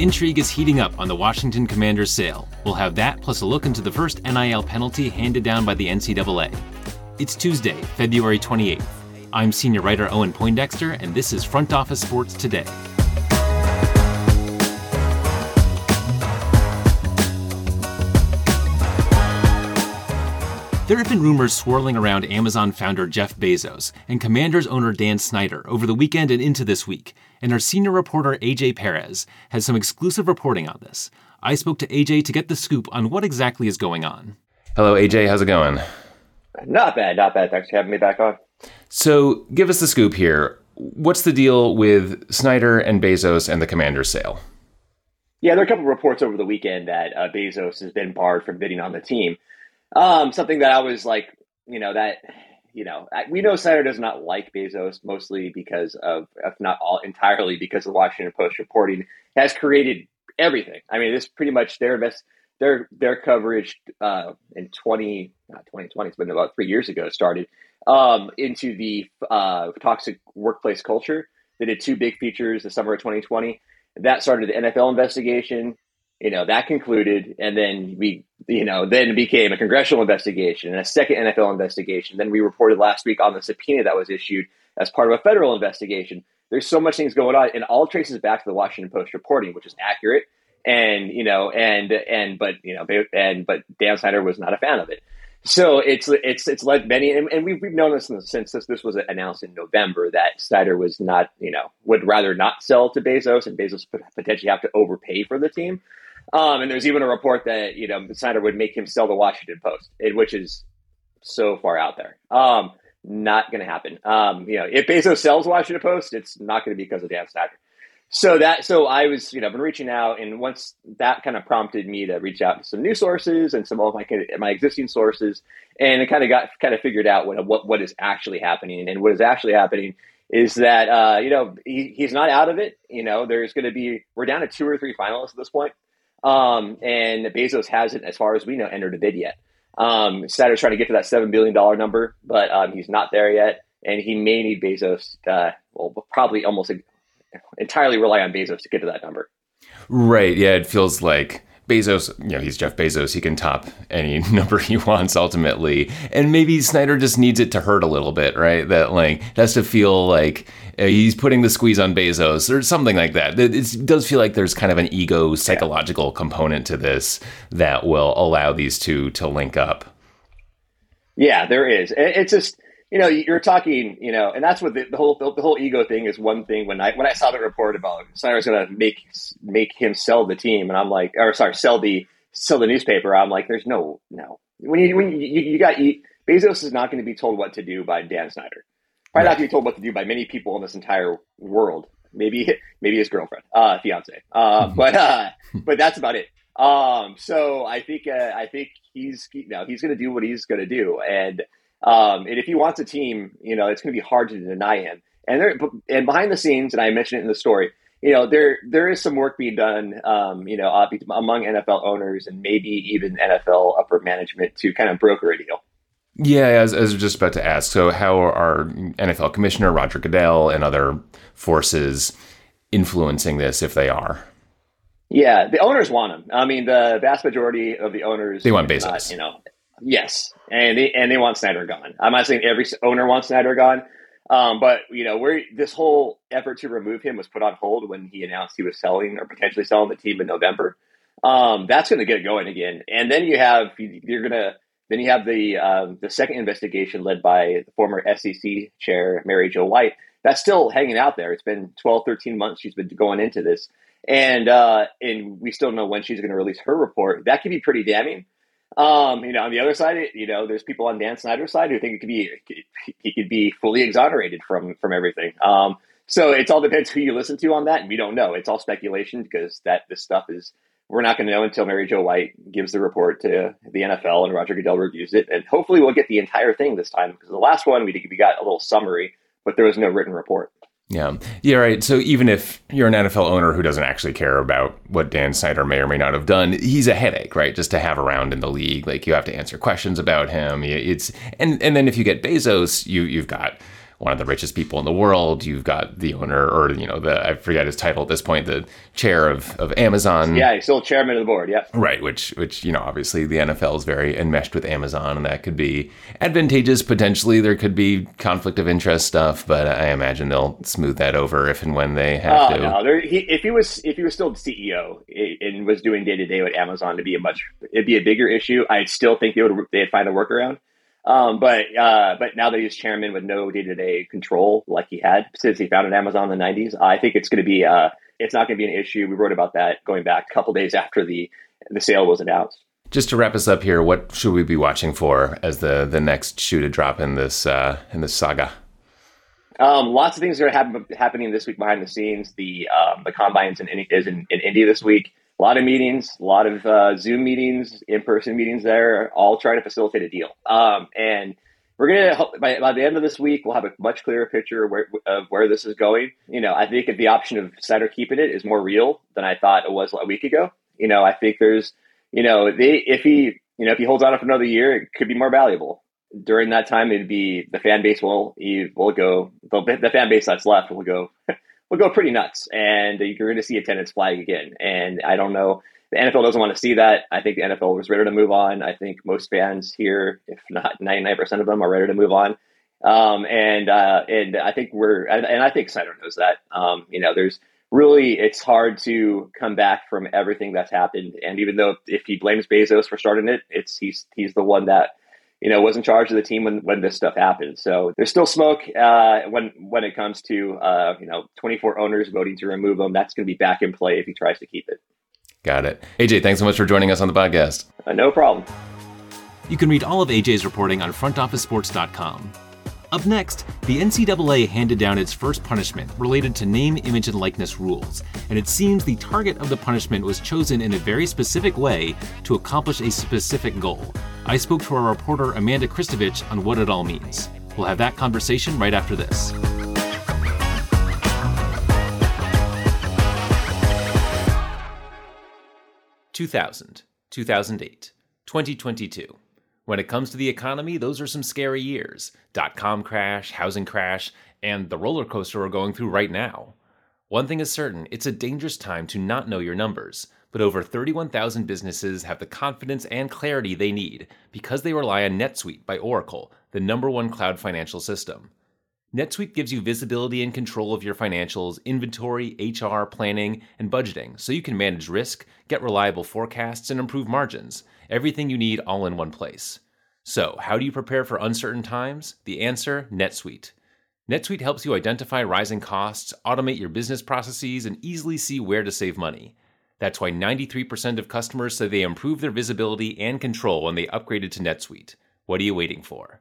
Intrigue is heating up on the Washington Commanders sale. We'll have that plus a look into the first NIL penalty handed down by the NCAA. It's Tuesday, February 28th. I'm senior writer Owen Poindexter, and this is Front Office Sports Today. There have been rumors swirling around Amazon founder Jeff Bezos and Commanders owner Dan Snyder over the weekend and into this week, and our senior reporter AJ Perez has some exclusive reporting on this. I spoke to AJ to get the scoop on what exactly is going on. Hello, AJ. How's it going? Not bad, not bad. Thanks for having me back on. So, give us the scoop here. What's the deal with Snyder and Bezos and the Commanders sale? Yeah, there are a couple of reports over the weekend that uh, Bezos has been barred from bidding on the team. Um, something that I was like, you know, that you know, we know Snyder does not like Bezos mostly because of, if not all entirely because the Washington Post reporting has created everything. I mean, this pretty much their best their their coverage uh, in twenty not twenty twenty. It's been about three years ago. Started um, into the uh, toxic workplace culture. They did two big features the summer of twenty twenty. That started the NFL investigation you know that concluded and then we you know then became a congressional investigation and a second nfl investigation. Then we reported last week on the subpoena that was issued as part of a federal investigation. There's so much things going on and all traces back to the washington post reporting which is accurate. And you know and and but you know and but dan snyder was not a fan of it. So it's it's it's led many and, and we've, we've known this since this, this was announced in november that snyder was not you know would rather not sell to bezos and bezos potentially have to overpay for the team um, and there's even a report that you know Snyder would make him sell the Washington Post, which is so far out there. Um, not going to happen. Um, you know, if Bezos sells Washington Post, it's not going to be because of Dan Snyder. So that so I was you know I've been reaching out, and once that kind of prompted me to reach out to some new sources and some of my my existing sources, and it kind of got kind of figured out what what what is actually happening, and what is actually happening is that uh, you know he, he's not out of it. You know, there's going to be we're down to two or three finalists at this point. Um, and Bezos hasn't, as far as we know, entered a bid yet. Um, Snyder's trying to get to that $7 billion number, but um, he's not there yet. And he may need Bezos, uh, well, probably almost entirely rely on Bezos to get to that number. Right. Yeah. It feels like Bezos, you know, he's Jeff Bezos. He can top any number he wants ultimately. And maybe Snyder just needs it to hurt a little bit, right? That like has to feel like uh, he's putting the squeeze on Bezos or something like that. It does feel like there's kind of an ego psychological yeah. component to this that will allow these two to link up. Yeah, there is. It's just you know, you're talking, you know, and that's what the, the whole the, the, whole ego thing is. One thing when I when I saw the report about Snyder's going to make make him sell the team, and I'm like, or sorry, sell the sell the newspaper. I'm like, there's no no. When you when you, you got you, Bezos is not going to be told what to do by Dan Snyder. Probably right. not to be told what to do by many people in this entire world. Maybe maybe his girlfriend, uh, fiance, uh, mm-hmm. but uh, but that's about it. Um, so I think uh, I think he's you know he's going to do what he's going to do, and um, and if he wants a team, you know, it's going to be hard to deny him. And there, and behind the scenes, and I mentioned it in the story, you know, there there is some work being done, um, you know, among NFL owners and maybe even NFL upper management to kind of broker a deal. Yeah, as, as I was just about to ask, so how are NFL Commissioner Roger Goodell and other forces influencing this, if they are? Yeah, the owners want him. I mean, the vast majority of the owners they want Bezos. Not, you know, Yes, and they and they want Snyder gone. I'm not saying every owner wants Snyder gone, um, but you know, where this whole effort to remove him was put on hold when he announced he was selling or potentially selling the team in November. Um, that's going to get going again, and then you have you're gonna then you have the um, the second investigation led by the former SEC chair Mary Jo White. That's still hanging out there. It's been 12, 13 months she's been going into this, and uh, and we still know when she's going to release her report. That could be pretty damning. Um, you know, on the other side, you know, there's people on Dan Snyder's side who think it could be he could be fully exonerated from from everything. Um, so it all depends who you listen to on that, and we don't know. It's all speculation because that this stuff is we're not going to know until Mary Jo White gives the report to the NFL and Roger Goodell reviews it, and hopefully we'll get the entire thing this time because the last one we we got a little summary, but there was no written report. Yeah. Yeah, right. So even if you're an NFL owner who doesn't actually care about what Dan Snyder may or may not have done, he's a headache, right? Just to have around in the league. Like you have to answer questions about him. It's and and then if you get Bezos, you you've got one of the richest people in the world. You've got the owner, or you know, the I forget his title at this point, the chair of, of Amazon. Yeah, he's still chairman of the board. Yeah, right. Which which you know, obviously the NFL is very enmeshed with Amazon, and that could be advantageous potentially. There could be conflict of interest stuff, but I imagine they'll smooth that over if and when they have oh, to. No, there, he, if he was if he was still the CEO and was doing day to day with Amazon, to be a much it'd be a bigger issue. I still think they would they'd find a workaround. Um, but uh, but now that he's chairman with no day to day control like he had since he founded Amazon in the '90s, I think it's going to be uh, it's not going to be an issue. We wrote about that going back a couple days after the the sale was announced. Just to wrap us up here, what should we be watching for as the the next shoe to drop in this uh, in this saga? Um, lots of things are happen- happening this week behind the scenes. The um, the combines in, is in, in Indy this week a lot of meetings, a lot of uh, Zoom meetings, in person meetings there, all trying to facilitate a deal. Um, and we're going to, by, by the end of this week, we'll have a much clearer picture of where, of where this is going. You know, I think the option of Snyder keeping it is more real than I thought it was a week ago. You know, I think there's, you know, they, if he, you know, if he holds on for another year, it could be more valuable. During that time, it'd be the fan base will will go the, the fan base that's left will go will go pretty nuts, and you're going to see attendance flag again. And I don't know. The NFL doesn't want to see that. I think the NFL was ready to move on. I think most fans here, if not 99% of them, are ready to move on. Um, and uh, and I think we're and, and I think Snyder knows that. Um, you know, there's really it's hard to come back from everything that's happened. And even though if he blames Bezos for starting it, it's he's he's the one that you know, was in charge of the team when, when this stuff happened. So there's still smoke uh, when when it comes to uh, you know 24 owners voting to remove him. That's going to be back in play if he tries to keep it. Got it. AJ, thanks so much for joining us on the podcast. Uh, no problem. You can read all of AJ's reporting on frontofficesports.com. Up next, the NCAA handed down its first punishment related to name, image, and likeness rules, and it seems the target of the punishment was chosen in a very specific way to accomplish a specific goal. I spoke to our reporter Amanda Christovich on what it all means. We'll have that conversation right after this. Two thousand, two thousand eight, 2022. When it comes to the economy, those are some scary years. Dot com crash, housing crash, and the roller coaster we're going through right now. One thing is certain it's a dangerous time to not know your numbers, but over 31,000 businesses have the confidence and clarity they need because they rely on NetSuite by Oracle, the number one cloud financial system. NetSuite gives you visibility and control of your financials, inventory, HR, planning, and budgeting so you can manage risk, get reliable forecasts, and improve margins. Everything you need all in one place. So, how do you prepare for uncertain times? The answer NetSuite. NetSuite helps you identify rising costs, automate your business processes, and easily see where to save money. That's why 93% of customers say they improved their visibility and control when they upgraded to NetSuite. What are you waiting for?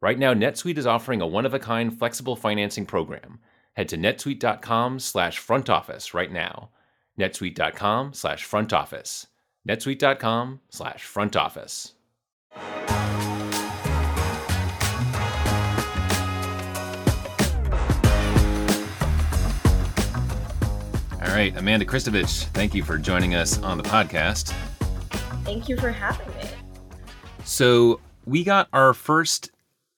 Right now, NetSuite is offering a one-of-a-kind flexible financing program. Head to netsuite.com slash front office right now. netsuite.com slash front office netsuite.com slash front office. All right, Amanda Christovich, thank you for joining us on the podcast. Thank you for having me. So, we got our first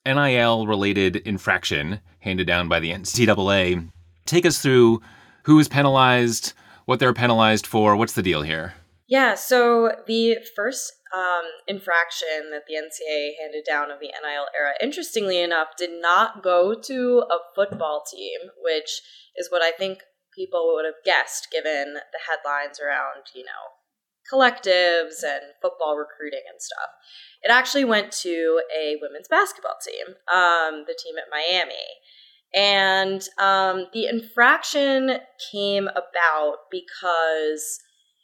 NIL related infraction handed down by the NCAA. Take us through who is penalized, what they're penalized for, what's the deal here? Yeah, so the first um, infraction that the NCAA handed down of the NIL era, interestingly enough, did not go to a football team, which is what I think people would have guessed given the headlines around, you know, collectives and football recruiting and stuff. It actually went to a women's basketball team, um, the team at Miami. And um, the infraction came about because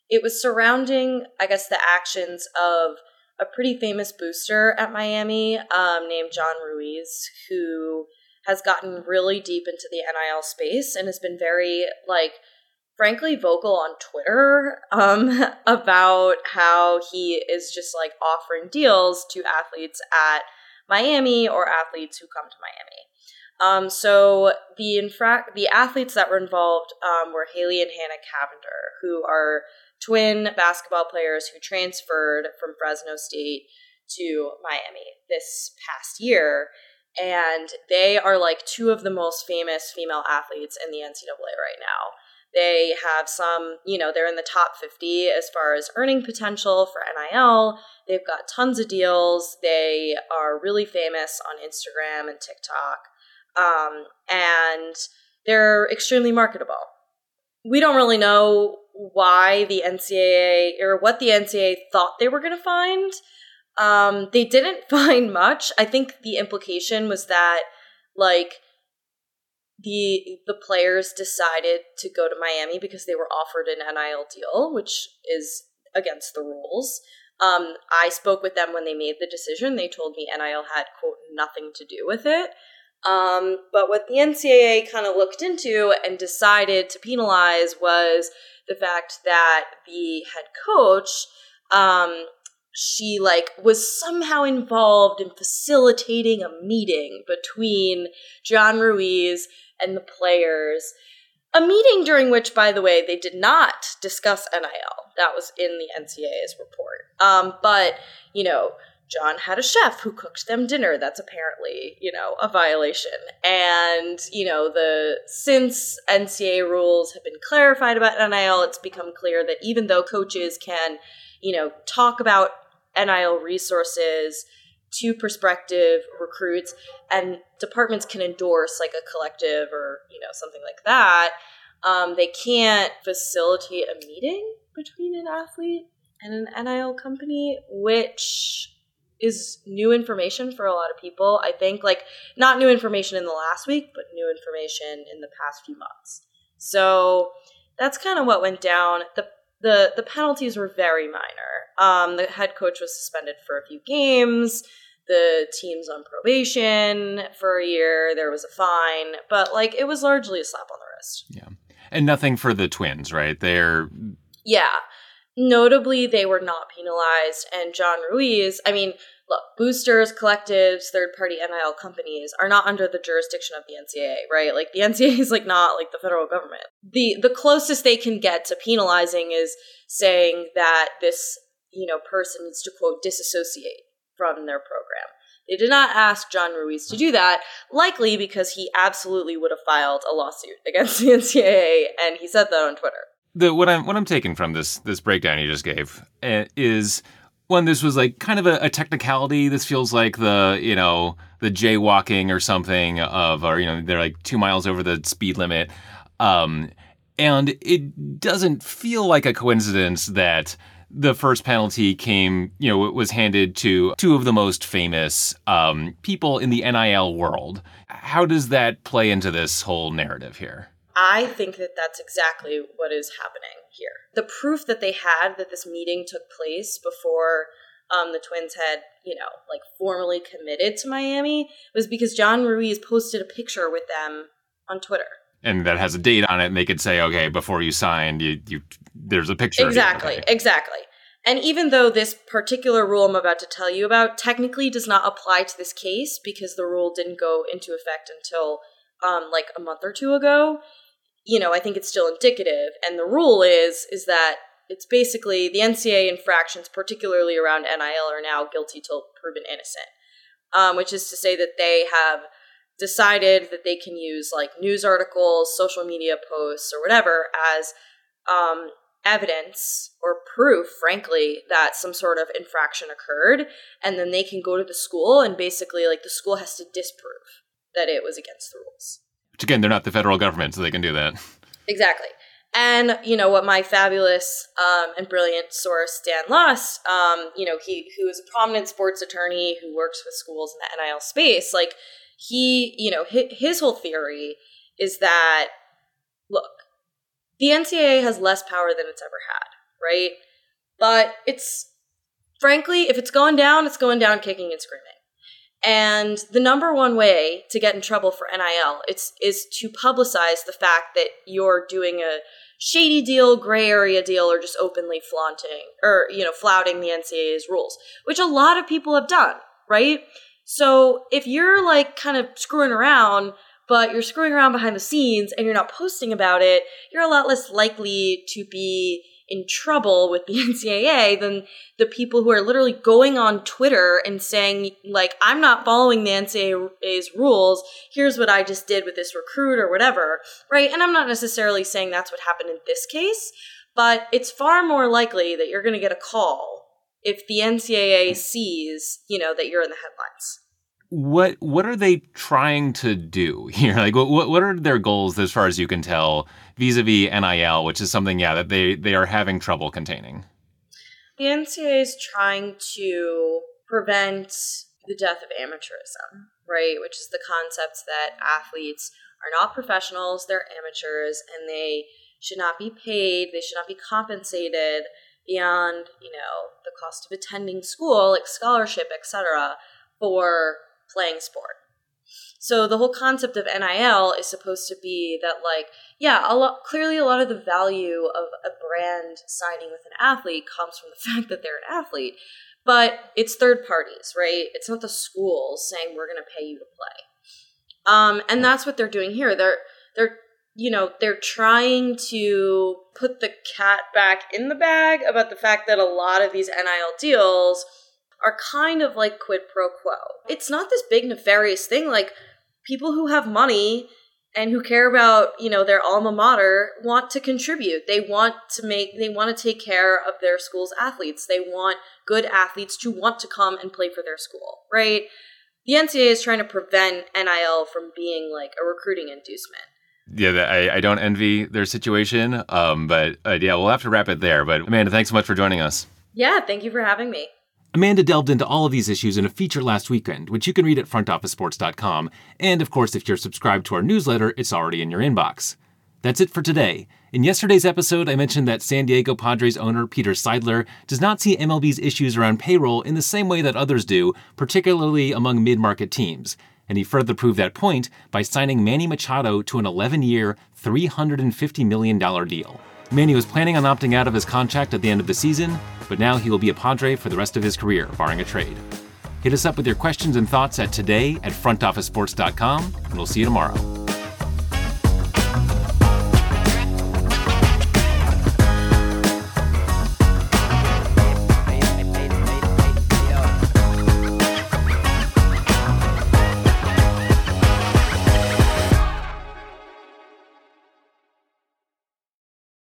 it was surrounding, I guess, the actions of a pretty famous booster at Miami um, named John Ruiz, who has gotten really deep into the NIL space and has been very, like, frankly vocal on Twitter um, about how he is just like offering deals to athletes at Miami or athletes who come to Miami. Um, so the infra- the athletes that were involved um, were Haley and Hannah Cavinder, who are twin basketball players who transferred from Fresno State to Miami this past year. And they are like two of the most famous female athletes in the NCAA right now. They have some, you know, they're in the top 50 as far as earning potential for NIL. They've got tons of deals. They are really famous on Instagram and TikTok. Um, and they're extremely marketable. We don't really know why the NCAA or what the NCAA thought they were going to find. Um, they didn't find much. I think the implication was that, like, the the players decided to go to Miami because they were offered an NIL deal, which is against the rules. Um, I spoke with them when they made the decision. They told me NIL had quote nothing to do with it. Um, but what the NCAA kind of looked into and decided to penalize was the fact that the head coach, um, she like was somehow involved in facilitating a meeting between John Ruiz and the players. A meeting during which, by the way, they did not discuss NIL. That was in the NCAA's report. Um, but, you know, John had a chef who cooked them dinner. That's apparently, you know, a violation. And, you know, the since NCAA rules have been clarified about NIL, it's become clear that even though coaches can, you know, talk about NIL resources to prospective recruits and departments can endorse like a collective or, you know, something like that, um, they can't facilitate a meeting between an athlete and an NIL company, which is new information for a lot of people. I think like not new information in the last week, but new information in the past few months. So that's kind of what went down. The the the penalties were very minor. Um, the head coach was suspended for a few games. The team's on probation for a year. There was a fine, but like it was largely a slap on the wrist. Yeah, and nothing for the twins, right? They're yeah. Notably, they were not penalized, and John Ruiz. I mean, look, boosters, collectives, third party NIL companies are not under the jurisdiction of the NCAA, right? Like the NCAA is like not like the federal government. The the closest they can get to penalizing is saying that this, you know, person needs to quote disassociate from their program. They did not ask John Ruiz to do that, likely because he absolutely would have filed a lawsuit against the NCAA, and he said that on Twitter. The what I'm what I'm taking from this this breakdown you just gave uh, is when this was like kind of a, a, technicality. This feels like the you know the jaywalking or something of or you know they're like two miles over the speed limit, um, and it doesn't feel like a coincidence that the first penalty came you know it was handed to two of the most famous um, people in the NIL world. How does that play into this whole narrative here? I think that that's exactly what is happening here. The proof that they had that this meeting took place before um, the Twins had, you know, like formally committed to Miami was because John Ruiz posted a picture with them on Twitter. And that has a date on it, and they could say, okay, before you signed, you, you there's a picture. Exactly, okay. exactly. And even though this particular rule I'm about to tell you about technically does not apply to this case because the rule didn't go into effect until um, like a month or two ago, you know, I think it's still indicative. And the rule is is that it's basically the NCAA infractions, particularly around NIL, are now guilty till proven innocent. Um, which is to say that they have decided that they can use like news articles, social media posts, or whatever as um, evidence or proof, frankly, that some sort of infraction occurred, and then they can go to the school and basically like the school has to disprove that it was against the rules. Which again, they're not the federal government, so they can do that. Exactly. And you know what my fabulous um, and brilliant source Dan Lust, um, you know he who is a prominent sports attorney who works with schools in the NIL space, like he, you know, his, his whole theory is that look, the NCAA has less power than it's ever had, right? But it's frankly, if it's going down, it's going down kicking and screaming. And the number one way to get in trouble for NIL it's, is to publicize the fact that you're doing a shady deal, gray area deal, or just openly flaunting or, you know, flouting the NCAA's rules, which a lot of people have done, right? So if you're like kind of screwing around, but you're screwing around behind the scenes and you're not posting about it, you're a lot less likely to be in trouble with the NCAA than the people who are literally going on Twitter and saying, like, I'm not following the NCAA's rules. Here's what I just did with this recruit or whatever, right? And I'm not necessarily saying that's what happened in this case, but it's far more likely that you're going to get a call if the NCAA sees, you know, that you're in the headlines what what are they trying to do here? Like, what what are their goals as far as you can tell vis-a-vis NIL, which is something, yeah, that they they are having trouble containing. The NCAA is trying to prevent the death of amateurism, right? Which is the concept that athletes are not professionals; they're amateurs, and they should not be paid. They should not be compensated beyond, you know, the cost of attending school, like scholarship, etc., for playing sport. So the whole concept of NIL is supposed to be that like yeah, a lot clearly a lot of the value of a brand signing with an athlete comes from the fact that they're an athlete, but it's third parties, right? It's not the schools saying we're going to pay you to play. Um, and that's what they're doing here. They're they're you know, they're trying to put the cat back in the bag about the fact that a lot of these NIL deals are kind of like quid pro quo. It's not this big nefarious thing like people who have money and who care about you know their alma mater want to contribute they want to make they want to take care of their school's athletes they want good athletes to want to come and play for their school right the ncaa is trying to prevent nil from being like a recruiting inducement yeah, I, I don't envy their situation. Um, but uh, yeah, we'll have to wrap it there. But Amanda, thanks so much for joining us. Yeah, thank you for having me. Amanda delved into all of these issues in a feature last weekend, which you can read at frontofficesports.com. And of course, if you're subscribed to our newsletter, it's already in your inbox. That's it for today. In yesterday's episode, I mentioned that San Diego Padres owner Peter Seidler does not see MLB's issues around payroll in the same way that others do, particularly among mid market teams. And he further proved that point by signing Manny Machado to an 11 year, $350 million deal. Manny was planning on opting out of his contract at the end of the season, but now he will be a Padre for the rest of his career, barring a trade. Hit us up with your questions and thoughts at today at frontofficesports.com, and we'll see you tomorrow.